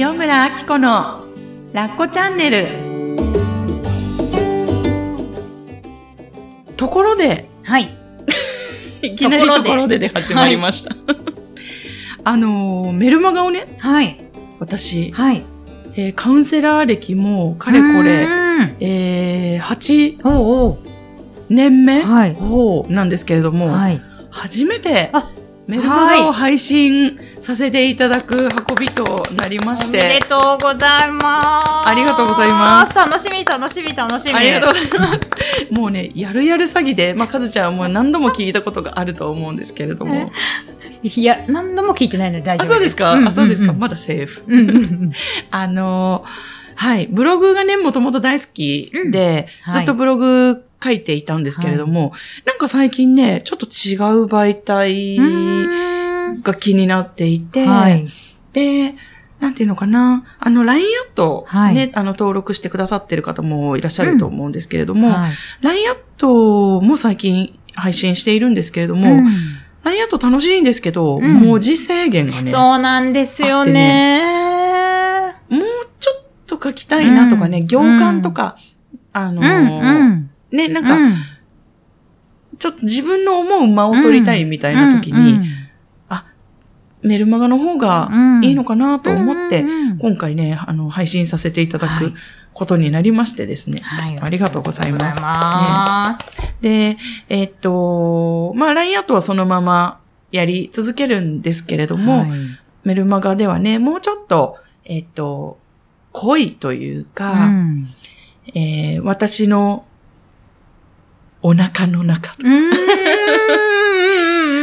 塩村あき子のラッコチャンネルところではい。いきなりところでで始まりました、あのーメルマガをねはい。私、はい。えーカウンセラー歴もかれこれ、うん。えー、8おうおう。年目、なんですけれども、はい。初めてあメルマガを配信させていただく運びとなりましおめでて、とうございます。ありがとうございます楽しみ、楽しみ、楽しみ。ありがとうございます。もうね、やるやる詐欺で、まあ、かずちゃんはもう何度も聞いたことがあると思うんですけれども。いや、何度も聞いてないので大丈あ、夫そうですか、んあ、そうですか、んまだセーフ。うんうんうん。あのーはい、ブログがね、もともと大好きで、うんはいずっとブログ書いていたんですけれども、なんか最近ね、ちょっと違う媒体うん。が気になっていて、はい。で、なんていうのかな、あの、LINE アット、はい。ね、あの、登録してくださってる方もいらっしゃると思うんですけれども、はい。LINE アットも最近配信しているんですけれども、うん。LINE アット楽しいんですけど、うん。文字制限がね、そうなんですよね。もうちょっと書きたいなとかね、うん。行間とか、あのうんーうん。ね、なんか、うんちょっと自分の思う間を取りたいみたいな時に、うん。メルマガの方がいいのかなと思って、うんうんうん。今回ね、あの、配信させていただくはい。ことになりましてですね。はい。ありがとうございます。ます。で、えっと、まあ、LINE アットはそのままやり続けるんですけれども、はい。メルマガではね、もうちょっと、えっと、濃いというか、うん。えー私のお腹の中とか。うー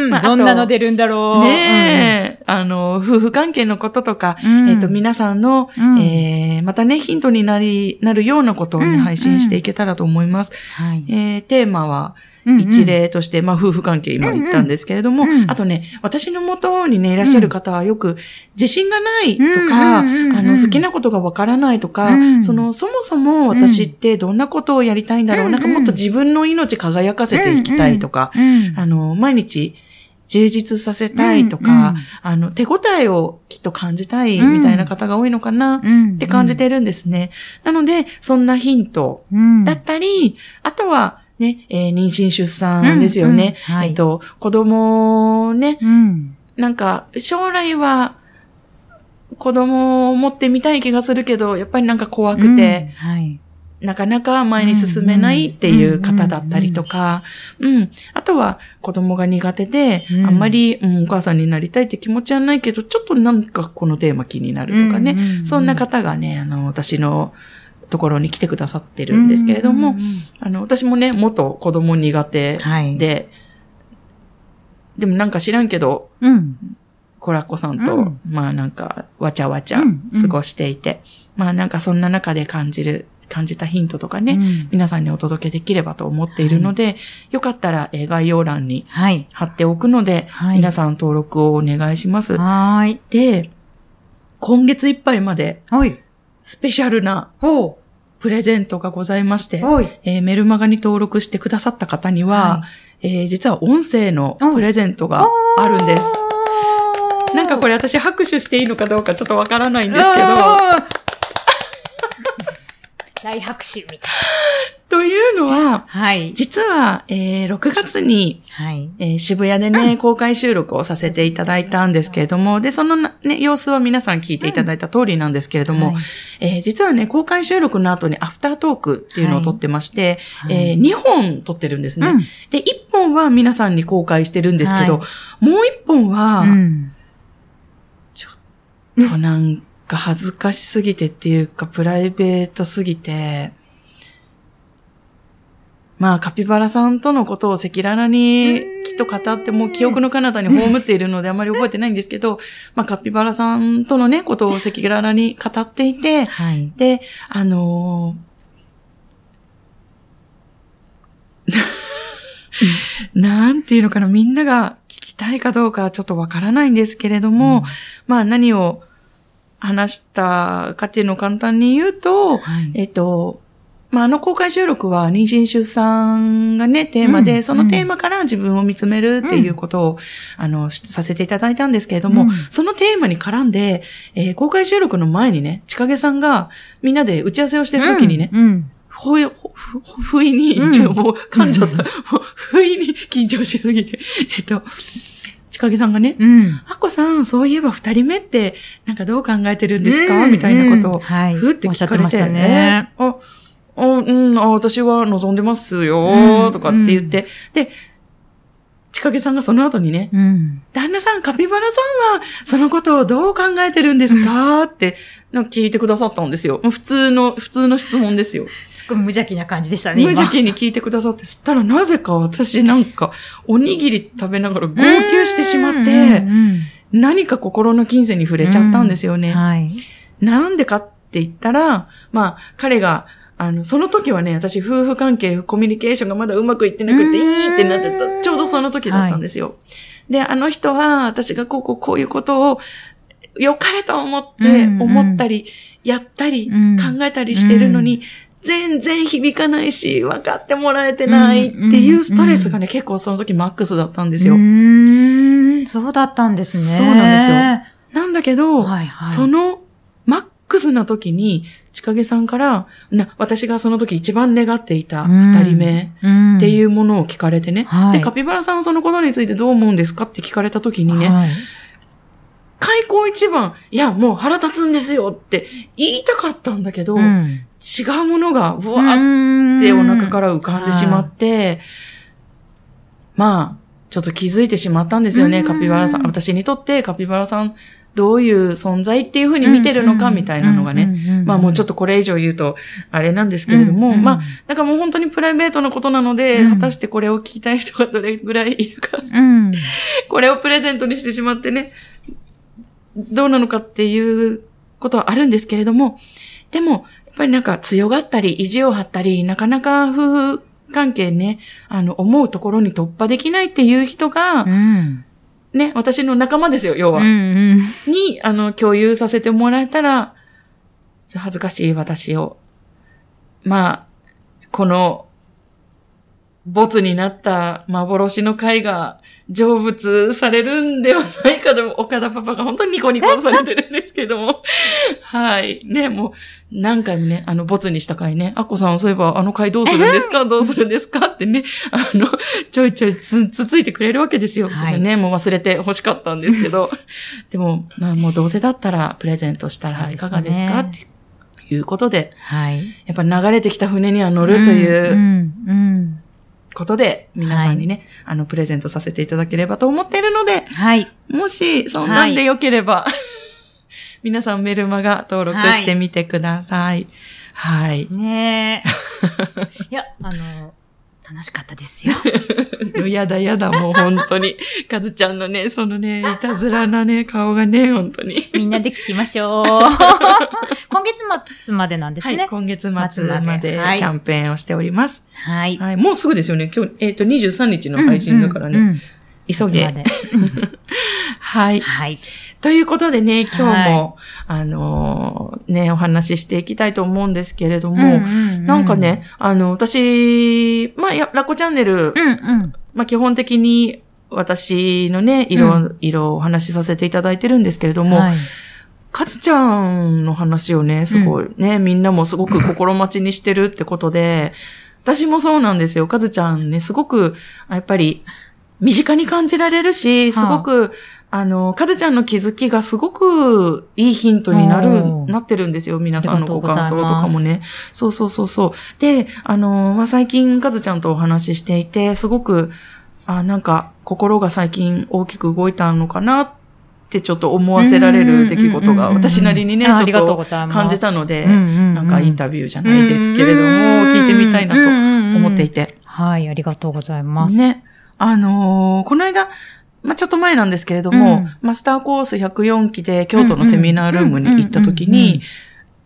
ん。まあどんなの出るんだろう。ねえ、あの、夫婦関係のこととか、うん。えっと、皆さんの、うん。えーまたね、ヒントになり、なるようなことをね、うん。配信していけたらと思います。はい。えーテーマは、うんうん一例として、まあ、夫婦関係今言ったんですけれども、うん。うんあとね、私の元にね、いらっしゃる方はよく、自信がないとか、うんうんうんうん。あの、好きなことがわからないとか、うん。その、そもそも私ってどんなことをやりたいんだろう、うんなんかもっと自分の命輝かせていきたいとか、うんあの、毎日充実させたいとか、うんうん。あの、手応えをきっと感じたいみたいな方が多いのかなって感じてるんですね。なので、そんなヒントうん。だったり、あとは、ね、えー妊娠出産ですよね。うんうん。はい。えっと、子供をね、うん。なんか、将来は、子供を持ってみたい気がするけど、やっぱりなんか怖くて、うん。はい。なかなか前に進めないっていう方だったりとか、うん。あとは子供が苦手で、うん。あんまり、うん、お母さんになりたいって気持ちはないけど、ちょっとなんかこのテーマ気になるとかね。うんうんうん。そんな方がね、あの、私のところに来てくださってるんですけれども、うんうんうんあの、私もね、元子供苦手はい。で、でもなんか知らんけど、うん。コラッコさんと、うんまあなんか、わちゃわちゃうんうん過ごしていて、まあなんかそんな中で感じる、感じたヒントとかね、うん皆さんにお届けできればと思っているので、よかったらえー概要欄にはい。貼っておくので、はい皆さん登録をお願いします。はーい。で、今月いっぱいまではい。スペシャルなほプレゼントがございまして。えーメルマガに登録してくださった方には、はえー実は音声のプレゼントがあるんです。なんかこれれ私拍手していいのかどうかちょっとわからないんですけど、大拍手みたいというのは、な。はい。実は、えー6月に、はい。えー渋谷でね、公開収録をさせていただいたんですけれども、で、そのなね、様子は皆さん聞いていただいた通りなんですけれども、はい。えー実はね、公開収録の後にアフタートークっていうのを撮ってまして、はい。え2本撮ってるんですね。うん。で、1本は皆さんに公開してるんですけど、はもう1本は、うん。ちょっとなんか恥ずかしすぎてっていうか、プライベートすぎて、まあ、カピバラさんとのことを赤裸々にきっと語ってもう記憶の彼方に葬っているのであまり覚えてないんですけど、まあ、カピバラさんとのね、ことを赤裸々に語っていて、はい。で、あのーなんていうのかな、みんなが聞きたいかどうかちょっとわからないんですけれども、まあ何を話したかっていうのを簡単に言うと、はい。えっと、まあ、あの公開収録は妊娠出産がね、テーマで、うんそのテーマから自分を見つめるっていうことを、あの、しさせていただいたんですけれども、うんそのテーマに絡んで、えー公開収録の前にね、ちかげさんがみんなで打ち合わせをしてる時にね、うん。うんほい、ほ、ふ、不意に、うんもう噛んじゃった。もう、不意に緊張しすぎて。えっと、ちかげさんがね、うん。あっこさん、そういえば二人目って、なんかどう考えてるんですか、うんみたいなことを、はい。ふって聞かれて、ってましたね。えあ、あ、うん、あ、私は望んでますうよ、んとかって言って、で、ちかげさんがその後にね、うん。旦那さん、カピバラさんは、そのことをどう考えてるんですか？って、聞いてくださったんですよ。普通の、普通の質問ですよ。すごい無邪気な感じでしたね。無邪気に聞いてくださって、そしたらなぜか私なんか、おにぎり食べながら号泣してしまって、うんうん何か心の金銭に触れちゃったんですよね。はい。なんでかって言ったら、まあ、彼が、あの、その時はね、私、夫婦関係、コミュニケーションがまだうまくいってなくて、うんいいってなってた。ちょうどその時だったんですよ。で、あの人は、私がこう、こう、こういうことを、良かれと思って、うん思ったり、やったり、うん考えたりしてるのに、全然響かないし、分かってもらえてないっていうストレスがね、結構その時マックスだったんですよ。そうだったんですね。そうなんですよなんだけど、はいはい。そのクスな時に、ちかげさんから、な、私がその時一番願っていた二人目目っていううものを聞かれてね、はい。で、カピバラさんはそのことについてどう思うんですかって聞かれた時にね、はい。開口一番、いや、もう腹立つんですよって言いたかったんだけど、うん。違うものが、ぶわーってお腹から浮かんでしまって、まあ、ちょっと気づいてしまったんですよね、うん。カピバラさん。私にとってカピバラさん、どういう存在っていうふうに見てるのかみたいなのがね。まあもうちょっと、とこれ以上言うと、あれなんですけれども、うんうんまあ、だからもう本当にプライベートなことなので、うん果たしてこれを聞きたい人がどれぐらいいるか、うん。これをプレゼントにしてしまってね、どうなのかっていうことはあるんですけれども、でも、やっぱりなんか強がったり、意地を張ったり、なかなか夫婦関係ね、あの、思うところに突破できないっていう人が、うん。ね、私の仲間ですよ、要は。うんうん。に、あの、共有させてもらえたら、恥ずかしい私を、まあ、この、ボツになった幻の貝が成仏されるんではないかと、岡田パパが本当にニコニコされてるんですけども。はい。ね、もう、何回もね、あの、ボツにした回ね、アッコさん、そういえば、あの回どうするんですか？どうするんですか？ってね、あの、ちょいちょいつ、つついてくれるわけですよ。はい私はね、もう忘れて欲しかったんですけど。でも、まあ、もうどうせだったら、プレゼントしたらいかがですか？っていうことで、はい。やっぱ流れてきた船には乗るといううんうん。ことで、皆さんにね、あの、プレゼントさせていただければと思っているので、はい。もし、そんなんでよければ、皆さんメルマガ登録してみてください。はい。ねえ。いや、あの、楽しかったですよ。やだやだ、もう本当に。かずちゃんのね、そのね、いたずらなね、顔がね、本当に。みんなで聞きましょう。今月末までなんですはい、ね。今月末末ままでキャンペーンをしております。はい。はい、もうすぐですよね。今日、えっ、と、23日の配信だからね。うんうんうん急げ。はい。はい。ということでね、今日も、はあのーね、お話ししていきたいと思うんですけれども、うんうんうんなんかね、あの、私、まあ、や、ラコチャンネル、うんうん。まあ、基本的に私のね、色、う色をお話しさせていただいてるんですけれども、はい。かずちゃんの話をね、すごいね、みんなもすごく心待ちにしてるってことで、私もそうなんですよ。かずちゃんね、すごく、あやっぱり、身近に感じられるし、すごく、あの、かずちゃんの気づきがすごくいいヒントになるなってるんですよ。皆さんのご感想とかもね。そうそうそうそう。で、あの、まあ、最近かずちゃんとお話ししていて、すごく、あ、なんか、心が最近大きく動いたのかなってちょっと思わせられる出来事が、私なりにね、ちょっと感じたので、ななんかインタビューじゃないですけれども、聞いてみたいなと思っていて。はい、ありがとうございます。ね。あのーこの間、まあ、ちょっと前なんですけれども、うんマスターコース104期で京都のセミナールームに行った時うんうんうんうんに、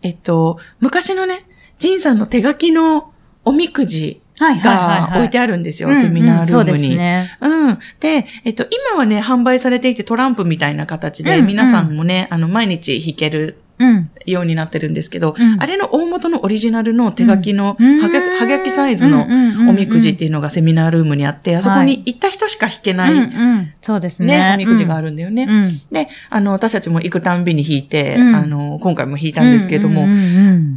えっと、昔のね、ジンさんの手書きのおみくじ。が置いてあるんですよ、うんうんセミナールームに。そうですね。うん。で、えっと、今はね、販売されていてトランプみたいな形で、うんうん皆さんもね、あの、毎日弾けるうん。ようになってるんですけど、うんあれの大元のオリジナルの手書きのうんはがきサイズのおみくじっていうのがセミナールームにあって、あそこに行った人しか引けない、うんうんそうですね。ね、おみくじがあるるんだよね。うん。で、あの、私たちも行くたんびに引いて、うんあの、今回も引いたんですけども、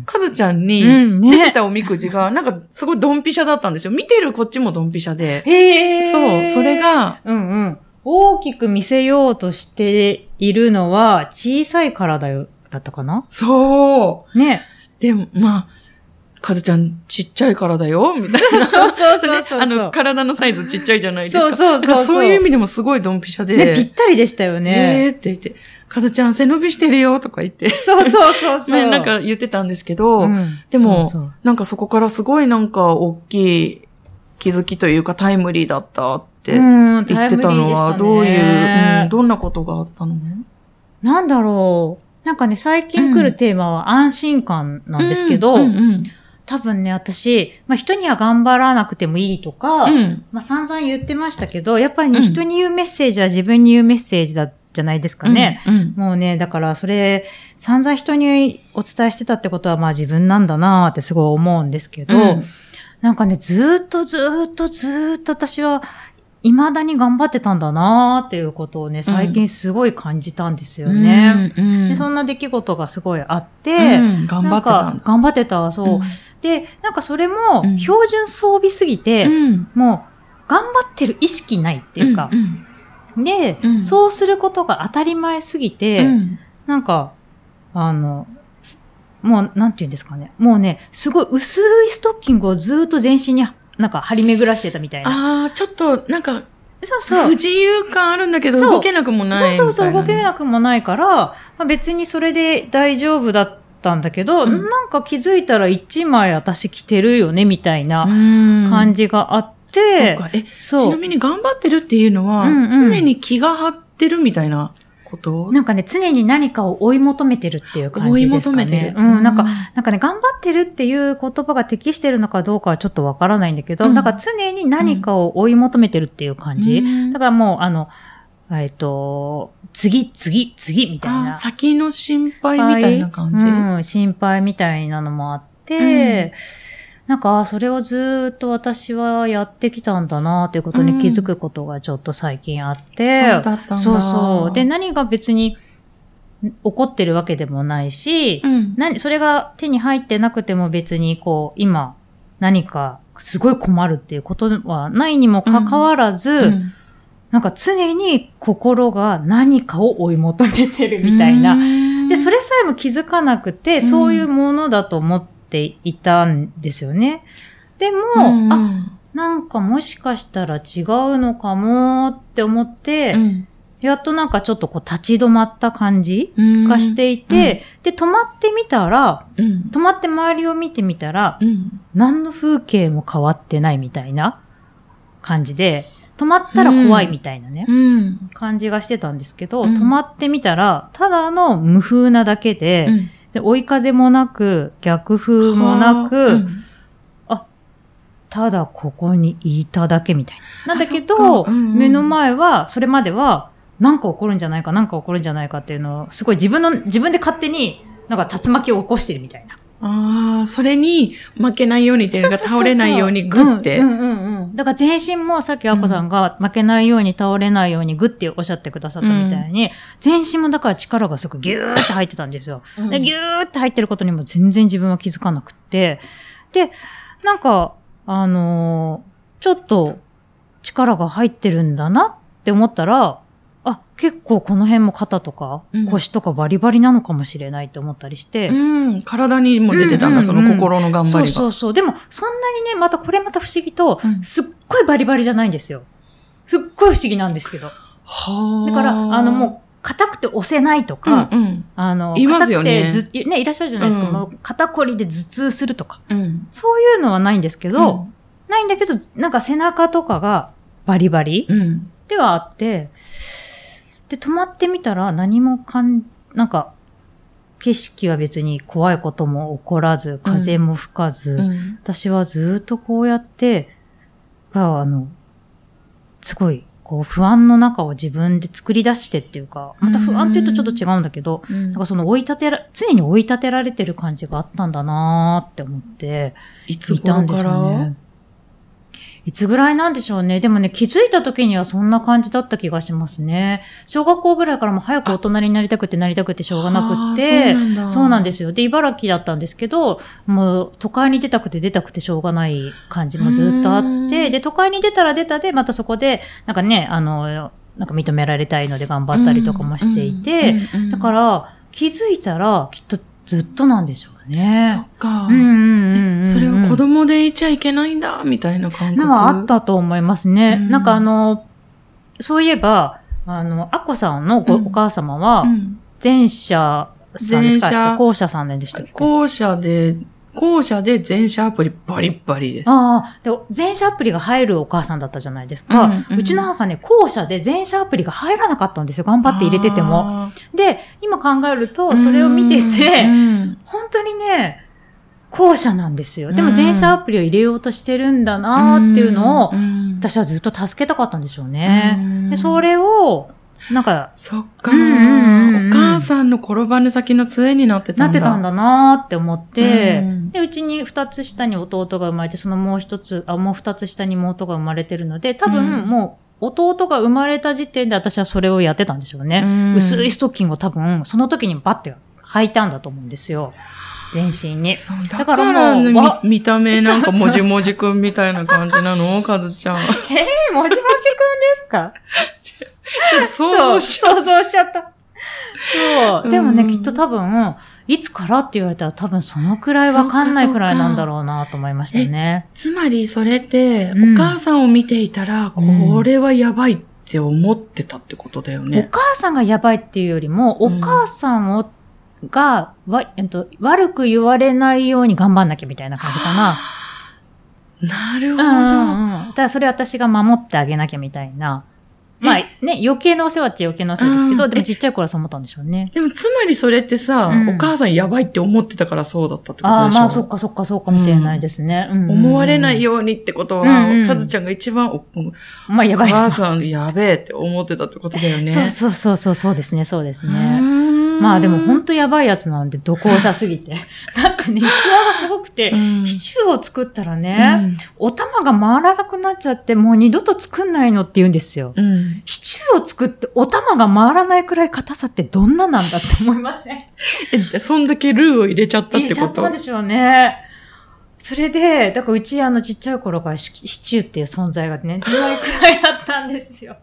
かずちゃんに出てたおみくじが、なんかすごいドンピシャだったんですよ。見てるこっちもドンピシャで。へーそう、それ、が、うんうん。大きく見せようとしているのは、小さいからだよ、だったかな？そう。ね。でも、まあ、かずちゃんちっちゃいからだよ、みたいな。そうそうそうそう。あの、体のサイズちっちゃいじゃないですか。そうそうそうそうそういう意味でもすごいドンピシャで。ね、ぴったりでしたよえね。ーって言って、かずちゃん背伸びしてるよ、とか言って。そうそうそうそう。ね、なんか言ってたんですけど、うんでもそうそうなんかそこからすごいなんか大きい気づきというかタイムリーだったってうん言ってたのはどういう、うんどんなことがあったの？なんだろう。なんかね、最近来るテーマは安心感なんですけど、多分ね、私、まあ、人には頑張らなくてもいいとか、うん。まあ、散々言ってましたけど、やっぱりね、うん。人に言うメッセージは自分に言うメッセージだ、じゃないですかね。うんうん。もうね、だからそれ、散々人にお伝えしてたってことは、まあ自分なんだなーってすごい思うんですけど、うん。なんかね、ずーっとずーっとずーっと私は、未だに頑張ってたんだなーっていうことをね、最近すごい感じたんですよね。うんうん。で、そんな出来事がすごいあって、うん頑張ってた頑張ってた、そう。で、なんかそれもうん。標準装備すぎて、うん。もう頑張ってる意識ないっていうか、んで、うん。そうすることが当たり前すぎて、うん。なんか、あの、すもう、なんて言うんですかね。もうね、すごい薄いストッキングをずーっと全身になんか張り巡らしてたみたいな。ああ、ちょっとなんかそうそう。不自由感あるんだけどそう動けなくもないみたいな。そうそうそう、動けなくもないから、まあ、別にそれで大丈夫だったんだけど、うんなんか気づいたら一枚私着てるよね、みたいなうん感じがあっそうて、か。え、そうちなみに頑張ってるっていうのは、うんうん常に気が張ってるみたいなこと？なんかね、常に何かを追い求めてるっていう感じですかね。追い求めてる。うん、なんか、うんなんかね、頑張ってるっていう言葉が適してるのかどうかはちょっとわからないんだけど、うん。なんか常に何かを追い求めてるっていう感じ。うん。だからもう、あの、えっと、次、次、次みたいあな。先の心配みたいな感じ？うん、心配みたいなのもあって、なんか、あそれをずーっと私はやってきたんだなっていうことに気づくことがちょっと最近あって、そうだったんだ。そうそう。で、何が別にん起こってるわけでもないし、うん。何、それが手に入ってなくても別にこう、今、何かすごい困るっていうことはないにもかかわらず、うんなんか常に心が何かを追い求めてるみたいな。で、それさえも気づかなくて、うんそういうものだと思っていたんですよね。でも、うんあ、なんかもしかしたら違うのかもって思って、うん。やっとなんかちょっとこう立ち止まった感じうん。がしていて、で、止まってみたら、うん。止まって周りを見てみたら、うん。何の風景も変わってないみたいな感じで、止まったら怖いみたいなね、うん。感じがしてたんですけど、うん。止まってみたら、ただの無風なだけで、うんで追い風もなく、逆風もなく、うんただここにいただけみたいな。なんだけど、うんうん目の前は、それまでは、なんか起こるんじゃないか、なんか起こるんじゃないかっていうのを、すごい自分の、自分で勝手に、なんか竜巻を起こしてるみたいな。ああ、それに負けないようにっていうか倒れないようにグッて。うんうんうんうん。だから全身もさっきあこさんが負けないように倒れないようにグッておっしゃってくださったみたいに、全身もだから力がすごくギューって入ってたんですよ。うんで、ギューって入ってることにも全然自分は気づかなくって。で、なんか、あのーちょっと力が入ってるんだなって思ったら、あ、結構この辺も肩とかうん腰とかバリバリなのかもしれないって思ったりして。うん、体にも出てたんだ、その心の頑張りが。そうそうそう。でも、そんなにね、またこれまた不思議と、うんすっごいバリバリじゃないんですよ。すっごい不思議なんですけど。はあ。だから、あのもう、硬くて押せないとうん、か、うん、あの、いますよね硬くてずね、いらっしゃるじゃないですか。うん肩こりで頭痛するとか。うん。そういうのはないんですけど、うんないんだけど、なんか背中とかがバリバリうん。ではあって、で、止まってみたら何もかん、なんか、景色は別に怖いことも起こらず、風も吹かず、うん。私はずーっとこうやって、が、あの、すごいこう不安の中を自分で作り出してっていうか、また不安って言うとちょっと違うんだけど、うんなんかその追い立てら、常に追い立てられてる感じがあったんだなーって思って、いついたんです頃からよね。いつぐらいなんでしょうね。でもね、気づいた時にはそんな感じだった気がしますね。小学校ぐらいからも早く大人になりたくてなりたくてしょうがなくって、はあそうなんだそうなんですよ。で、茨城だったんですけど、もう都会に出たくて出たくてしょうがない感じもずっとあうって、んで、都会に出たら出たで、またそこで、なんかね、あの、なんか認められたいので頑張ったりとかもしていて、だからら、気づいたらきっとずっとなんでしょうそね。っか。うんうんうんうん。えそれは子供でいちゃいけないんだ、みたいな感覚。のはあったと思いますね。うんなんかあの、そういえば、あの、アッコさんのご、うんお母様はう、ん。前者さんですか？前者後者さんでしたっけ？後者で、後者で全社アプリバリッバリです。ああ、で、前者アプリが入るお母さんだったじゃないですか。ううんうんちの母ね、後者で前者アプリが入らなかったんですよ。頑張って入れてても。あで、今考えると、ー。それを見てうて、ん本当にね、後者なんですよ。でもうん前者アプリを入れようとしてるんだなーっていうのを、うん私はずっと助けたかったんでしょうね。うんで、それを、なんか、そっか、うんうんうんうんお母さんの転ばぬ先の杖になってただ。なんってたんだなーって思って、うんで、うちに二つ下に弟が生まれて、そのもう一つ、あ、もう二つ下に妹が生まれてるので、多分うんもう、弟が生まれた時点で私はそれをやってたんでしょうね。うん薄いストッキングを多分、その時にバッて履いたんだと思うんですよ。全身に。そうだだかかららもうみわ見た目なんかもじもじくんみたいな感じなの？かずちゃん。えー、もじもじくんですか？ちょっと想像しちゃそう想像しちゃった。そう。でもね、うんきっと多分、いつからって言われたら多分そのくらいわかんないくらいなんだろうなと思いましたね。つまりそれって、うんお母さんを見ていたら、これはやばいって思ってたってことだよおね。母さんがやばいっていうよりも、おうん母さんを、が、わ、えっと、悪く言われないように頑張んなきゃみたいな感じかな。なるほど。うんうんうん。だからそれ私が守ってあげなきゃみたいな。まあね、余計なお世話っちゃ余計なお世話ですけど、うんでもちっちゃい頃はそう思ったんでしょうね。でもつまりそれってさ、うんお母さんやばいって思ってたからそうだったってことああ、でしょ？まあそっかそっかそうかもしれないですね。うん思われないようにってことは、うんうんかずちゃんが一番お、まあやばい。お母さんやべえって思ってたってことだよね。そうそうそうそう、そうですね、そうですうね。まあでも本当やばいやつなんで、度校者すぎて。だってね、器がすごくて、うんシチューを作ったらね、お玉が回らなくなっちゃって、もう二度と作んないのって言うんですよ。うん。うんシチューを作ってお玉が回らないくらい硬さってどんななんだって思いません？え、そんだけルーを入れちゃったっ入れちゃってこと？たんでしょうね。それで、だからうちあのちっちゃい頃からシシチューっていう存在がね、2割くらいあったんですよ。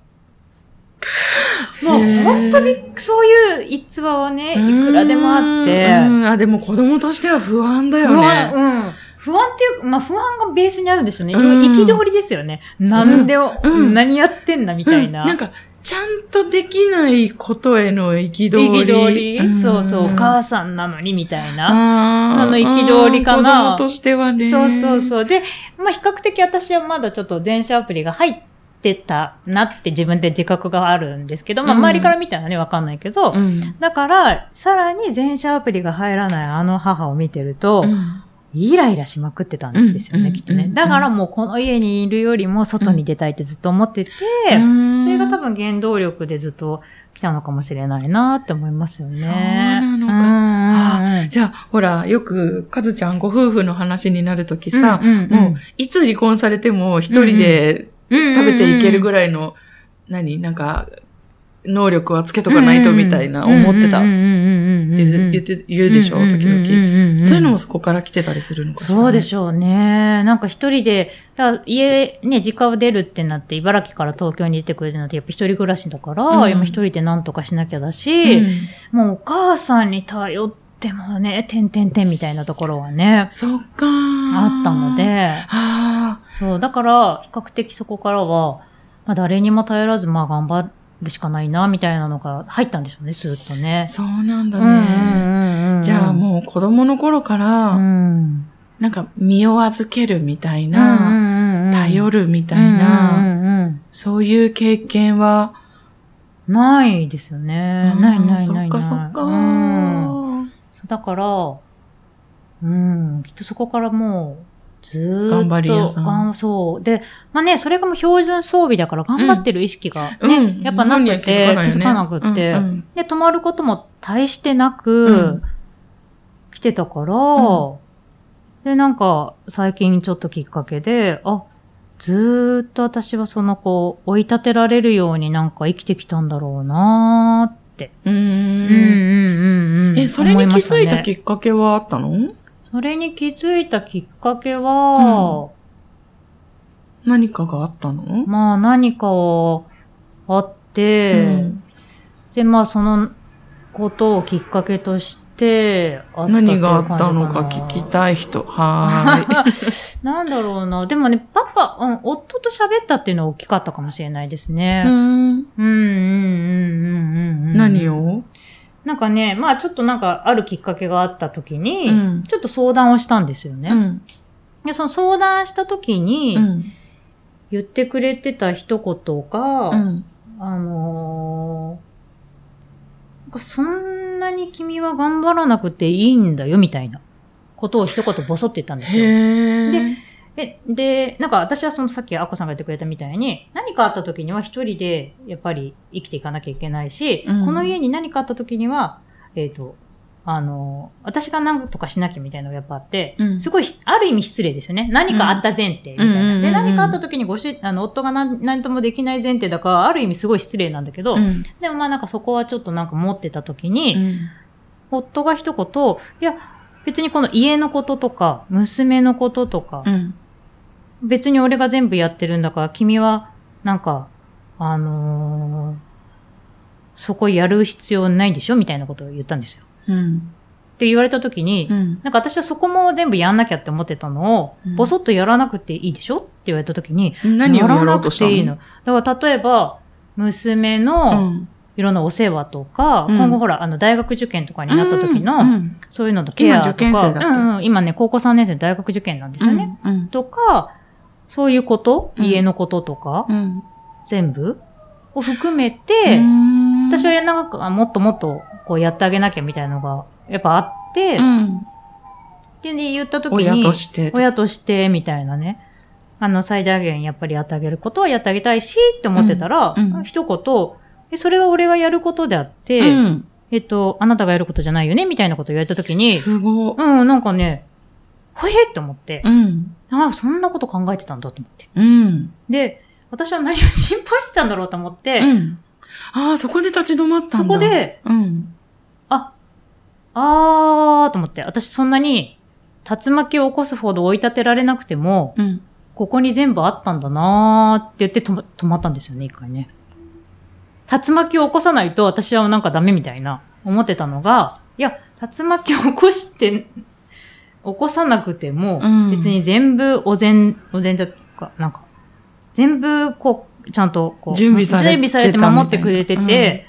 もう本当にそういう逸話はね、いくらでもあって、うんあ、でも子供としては不安だよ不安、ね。うん。不安っていうか、まあ不安がベースにあるんでしょうね。うん憤りですよね。なんで、うん何やってんだみたいな。うんなんか、ちゃんとできないことへの憤り。憤り、んそうそう、お母さんなのにみたいな。ああの憤りかな子供としてはね。そうそうそう。で、まあ比較的私はまだちょっと電車アプリが入ってたなって自分で自覚があるんですけど、まあうん周りから見たらね、わかんないけど、うん。だから、さらに全社アプリが入らないあの母を見てると、うん。イライラしまくってたんですよね、うん。きっとね。うん。だからもうこの家にいるよりも外に出たいってずっと思ってて、うん。それが多分原動力でずっと来たのかもしれないなって思いますよね。そうなのか。じゃあ、ほら、よく、かずちゃんご夫婦の話になるときさ、うんうんうん。もう、いつ離婚されても一人で食食べていけるぐらいの、何？なんか、能力はつけとかないとみたいな思ってた。言って、言うでしょ、時々。そういうのもそこから来てたりするのかしら、そうでしょうね。なんか一人で、だ家、ね、実家を出るってなって、茨城から東京に出てくるのって、やっぱ一人暮らしだから、うん今一人で何とかしなきゃだし、うんもうお母さんに頼ってもね、てんてんてんみたいなところはね、そっかあったの。で、あそう、だから、比較的そこからは、まあ誰にも頼らず、まあ頑張るしかないな、みたいなのが入ったんでしょうね、スーッとねあ、。そうなんだね。じゃあもう子供の頃から、うん、なんか身を預けるみたいうんな、頼るみたいうんな、そういう経験は、うんないですよね。うんないないないない。そっかそっか。うんそうだから、うん、きっとそこからもずーっと。頑張り屋さんそう。で、まあね、それがもう標準装備だから頑張ってる意識がね、うんやっぱなくて、気づかなくって、うんうんで、泊まることも大してなく、うん来てたから、うで、なんか、最近ちょっときっかけで、あ、ずーっと私はその子、追い立てられるようになんか生きてきたんだろうなーって。うんうんうんうんうん。え、それに気づいたきっかけはあったの？それに気づいたきっかけは、何かがあったの？まあ何かあって、うんで、まあそのことをきっかけとして何があったのか聞きたい人。はーい。なんだろうな。でもね、パパ、うん、夫と喋ったっていうのは大きかったかもしれないですね。うんうん、うん、うん、うん、うん。何を？なんかね、まあちょっとなんかあるきっかけがあった時に、うんちょっと相談をしたんですよね。うん。で、その相談した時に、うん。言ってくれてた一言が、うん。あのーそんなに君は頑張らなくていいんだよ、みたいなことを一言ボソって言ったんですよ。へー。で、で、なんか私はそのさっきアッコさんが言ってくれたみたいに、何かあった時には一人でやっぱり生きていかなきゃいけないし、うんこの家に何かあった時には、えっ、と、あの、私が何とかしなきゃみたいなのがやっぱあって、うんすごいし、ある意味失礼ですよね。何かあった前提みたいな。で、うんうんうんうん何かあった時にご主、あの、夫が何何ともできない前提だから、ある意味すごい失礼なんだけど、うん。でもまあなんかそこはちょっとなんか持ってた時に、うん夫が一言、いや、別にこの家のこととか、娘のこととか、うん。別に俺が全部やってるんだから、君は、なんか、あのーそこやる必要ないでしょ？みたいなことを言ったんですよ。うん。って言われた時に、うん。なんか私はそこも全部やんなきゃって思ってたのを、うんぼそっとやらなくていいでしょ？って言われた時に、何をやろうとしたの？やらなくていいの。だから例えば、娘うのん。いろんなお世話とか、うん今後ほら、あの、大学受験とかになった時の、うんそういうのとケアとか、うんうん、今ね、高校3年生で大学受験なんですよね。うん。とか、そういうこと、うん家のこととか、うん。全部？を含めて、うん私はなんかもっともっとこうやってあげなきゃみたいなのがやっぱあって、うん。で、ね、言った時に、親として。親としてみたいなね、あの、最大限やっぱりやってあげることはやってあげたいしって思ってたら、うんうん一言、えそれは俺がやることであって、うん。えっと、あなたがやることじゃないよねみたいなことを言われた時に、すごい。うん、なんかね、ほへって思って、うん。ああ、そんなこと考えてたんだと思って。うん。で、私は何を心配してたんだろうと思って、うん。ああ、そこで立ち止まったんだ。そこ、で、うん。あ、あーと思って、私そんなに竜巻を起こすほど追い立てられなくても、うん。ここに全部あったんだなーって言って止ま止まったんですよね、一回ね。竜巻を起こさないと私はなんかダメみたいな思ってたのが、いや、竜巻を起こして、起こさなくても、うん。別に全部お膳、お膳とか、なんか、全部こう、ちゃんとこう、準備されてされて守ってくれてみたいて、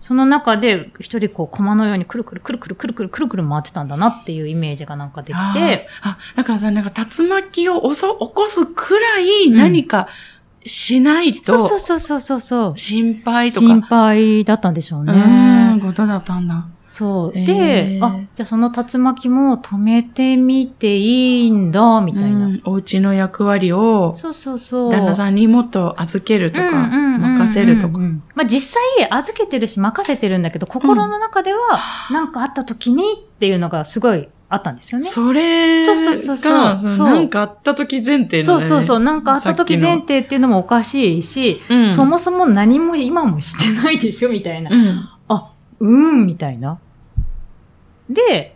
その中で一人こう、駒のようにくるくるくるくるくるくるくるくる回ってたんだなっていうイメージがなんかできあて、ー。あ、だからさ、なんか竜巻を起こすくらい何かしないと、そうそうそうそうそう。心配とか、心配だったんでしょううねん、。ことだったんだ。そう。へで、ーあ、じゃあその竜巻も止めてみていいんだ、みたいな。うんお家の役割を、そうそうそう。旦那さんにもっと預けるとか、うんうんうんうん任せるとか。まあ実際預けてるし任せてるんだけど、心の中では何かあった時にっていうのがすごいあったんですよね。それが、そうそうそうそうなんかあった時前提のね。そうそうそう。なんかあった時前さ提っていうのもおかしいし、うん、そもそも何も今もしてないでしょみたいな。うん。あ、うーん、みたいな。で、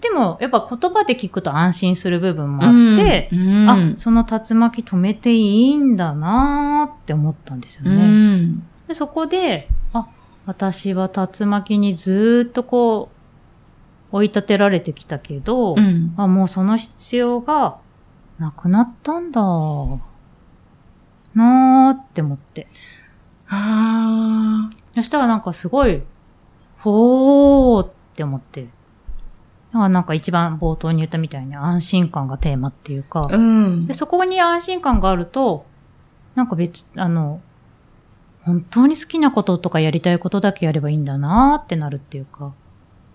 でも、やっぱ言葉で聞くと安心する部分もあって、うん、あ、その竜巻止めていいんだなーって思ったんですようね。ん。でそこで、あ、私は竜巻にずーっとこう、追い立てられてきたけど、うん。あ、もうその必要がなくなったんだ。なーって思って。ああ。そしたらなんかすごい、ほーって思って。だからなんか一番冒頭に言ったみたいに安心感がテーマっていうか、うんで、。そこに安心感があると、なんか別、あの、本当に好きなこととかやりたいことだけやればいいんだなーってなるっていうか。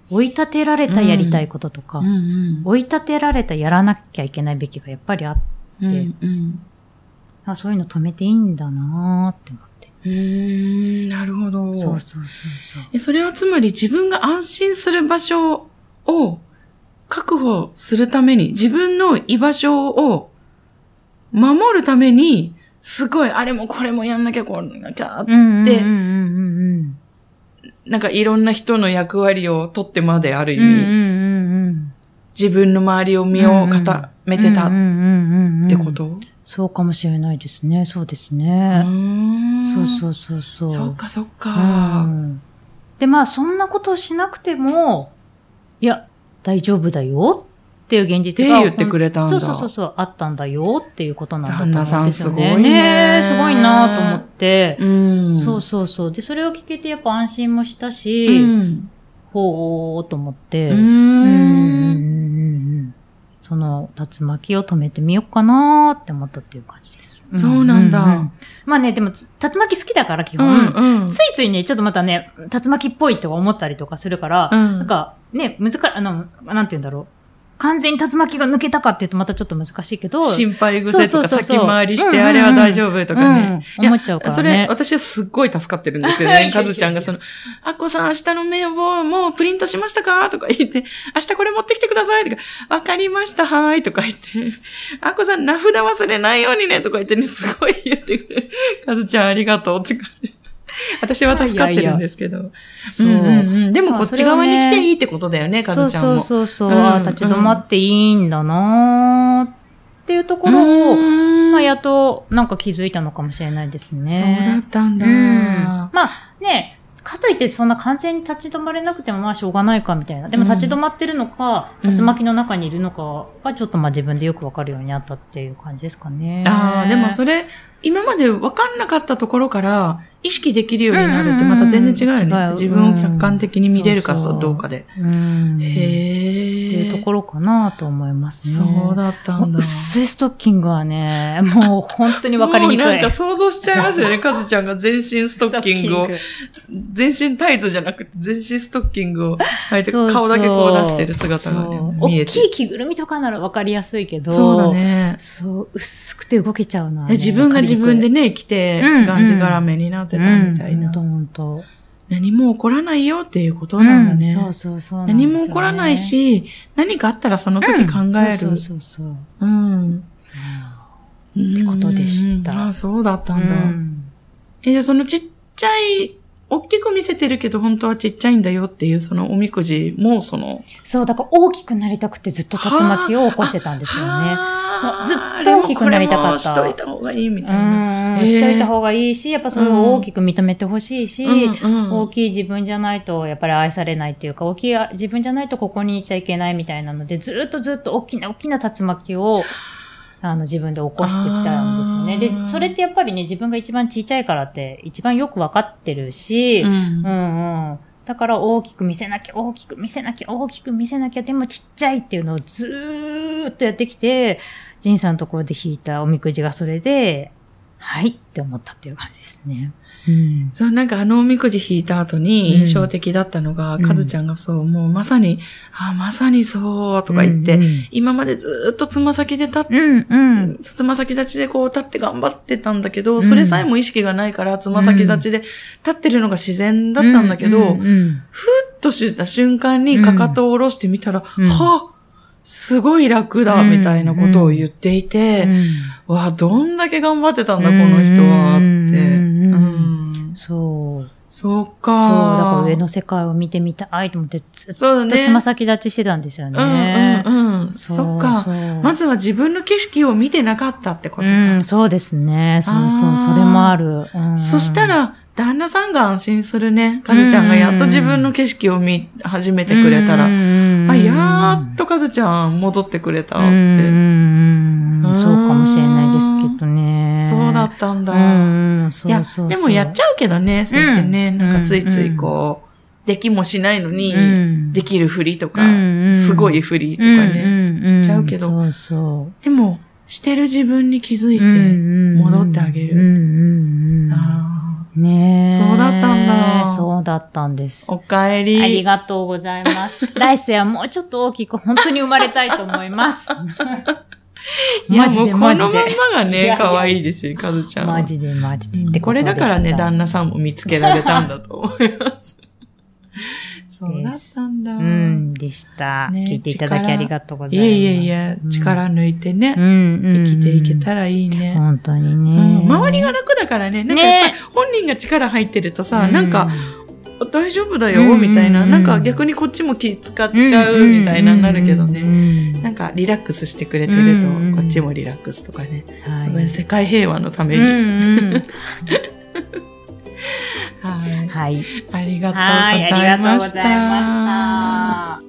追い立てられたやりたいこととか、うんうん追い立てられたやらなきゃいけないべきがやっぱりあって、うんうんあそういうの止めていいんだなーって思って。うーん、なるほど。そうそうそうそう。えそれはつまり自分が安心する場所を確保するために、自分の居場所を守るために、すごいあれもこれもやんなきゃこうなきゃ、うんうんうんうんうんなんかいろんな人の役割を取ってまである意うん。うん味、うんうんうん。自分の周りを身を固めてたってこと？そうかもしれないですね。そうですうね。ーんそうそうそうそう。そうか、そっうか。んで、まあ、そんなことをしなくても、いや、大丈夫だよっていう現っ実が。て言ってくれたんだ。そうそうそうそう、あったんだよっていうことなんだと思旦那さうんですよね。んすごいねねえすごいなと思って。うん。そうそうそう。で、それを聞けてやっぱ安心もしたし、うん。ほーと思って、うその竜巻を止めてみようかなーって思ったっていう感じです。そうなんだううまあね、でも、つ竜巻好きだから基う本、ん。うんついついね、ちょっとまたね、竜巻っぽいとか思ったりとかするから、うんなんかね、難か、あの、なんて言うんだろう。完全に竜巻が抜けたかっていうとまたちょっと難しいけど、心配癖とか先回りして、あれは大丈夫とかね。うん思っちゃうからねそれ、私はすっごい助かってるんですけどね。かずちゃんがその、あっこさん明日の名簿もうプリントしましたか？とか言って、明日これ持ってきてくださいとか、わかりました、はーいとか言って、あっこさん名札忘れないようにねとか言ってね、すごい言ってくれる。かずちゃんありがとうって感じ。私は助かってるんですけど。そう。んんうんでもこっち側に来ていいいってことだよね、かそうそうずちゃんも。そうそう、うんああ、立ち止まっていいんだなーっていうところを、うんまあ、やっとなんか気づいたのかもしれないですね。そうだったんだ。うんまあね、かといってそんな完全に立ち止まれなくてもまあしょうがないかみたいな。でも立ち止まってるのか、うん竜巻の中にいるのかがちょっとまあ自分でよくわかるようになったっていう感じですかね。ああ、でもそれ、今まで分かんなかったところから意識できるようになるってまた全然違うよね。うんうんうん自分を客観的に見れるかうんそうそうどうかで。うん。へえ。ころかなと思いますね。そうだったんだ。薄いストッキングはね、もう本当にわかりにくい。もうなんか想像しちゃいますよね。カズちゃんが全身ストッキングを、全身タイツじゃなくて全身ストッキングを履いて顔だけこう出してる姿がね見えて。大きい着ぐるみとかならわかりやすいけど。そうだ。ね。そう、薄くて動けちゃうのは、えね。自分が自分でね、着て、うんがんじがらめになってたみたいな。ほんとほんと。何も起こらないよっていうことなんだね。うんそうそうそうね、何も起こらないし、何かあったらその時考える。そうそうそう。うん。そうってことでしたうんあ、そうだったんだ。うんえ、じゃあそのちっちゃい、大きく見せてるけど本当はちっちゃいんだよっていうそのおみくじもその、そう、だから大きくなりたくてずっと竜巻を起こしてたんですよね。はあずっと大きくなりたかったしといた方がいいみたいな。うん、しといた方がいいし、やっぱそれを大きく認めてほしいし、うんうん大きい自分じゃないと、やっぱり愛されないっていうか、大きい自分じゃないとここにいちゃいけないみたいなので、ずっとずっと大きな大きな竜巻を、あの、自分で起こしてきたんですよね。で、それってやっぱりね、自分が一番ちっちゃいからって、一番よくわかってるし、うんうんうん。だから大きく見せなきゃ、大きく見せなきゃ、大きく見せなきゃ、でもちっちゃいっていうのをずーっとやってきて、ジンさんのところで引いたおみくじがそれで、はいって思ったっていう感じですね。うん。そう、なんかあのおみくじ引いた後に印象的だったのが、うん。かずちゃんがそう、もうまさに、あ、まさにそう、とか言って、うん今までずっとつま先で立って、うん、うん。つま先立ちでこう立って頑張ってたんだけど、それさえも意識がないから、つま先立ちで立ってるのが自然だったんだけど、うんうんふっとした瞬間にかかとを下ろしてみたら、うん。はあすごい楽だ、うんみたいなことを言っていて、うんわあ、どんだけ頑張ってたんだ、この人は、って。そう。そうそう。か。だから上の世界を見てみたいと思って、ずっ。とつま先立ちしてたんですよね。うんうんうん。そうそっか。まずは自分の景色を見てなかったってことか。うん、そうですね。そうそう、それもある。うんそした、ら、旦那さんが安心するね。かずちゃんがやっと自分の景色を見始めてくれたら。あ、やーっとかずちゃん戻ってくれたって。そうかもしれないですけどね。そうだったんだ。うんうん、そいうやそうそう。でもやっちゃうけどね、そうやってね。うんなんかついついこう、できもしないのに、うんできるふりとか、すごいふりとかね。ねちゃうけどそうそう。でも、してる自分に気づいて、戻戻ってあげるねえ。そうだったんだそうだったんです。おかえり。ありがとうございます。来世はもうちょっと大きく本当に生まれたいと思います。いや、もうこのまん。まがね、いやいや可愛いですよ、かずちゃんは。マジでマジで。うんってこれだからね、旦那那さんも見つけられたんだと思います。そうだったんだ。うん、でした。ね聞いていただきありがとうございいます。えいえいえ、力抜いてねう、ん、うん。生きていけたら。らいいね。本当にうんね。周りが楽だからね、なんかやっぱり本人が力入ってるとさ、なんか、大丈夫だよ、みたいな、うんなんか逆にこっちも気使っちゃう、みたいなになるけどね。ねなんかリラックスしてくれてるうんと、こっちもリラックスとかね。はい。世界平和のためうに。はい。はい。ありがとうごはい、ありざいがとうごました。ざいました。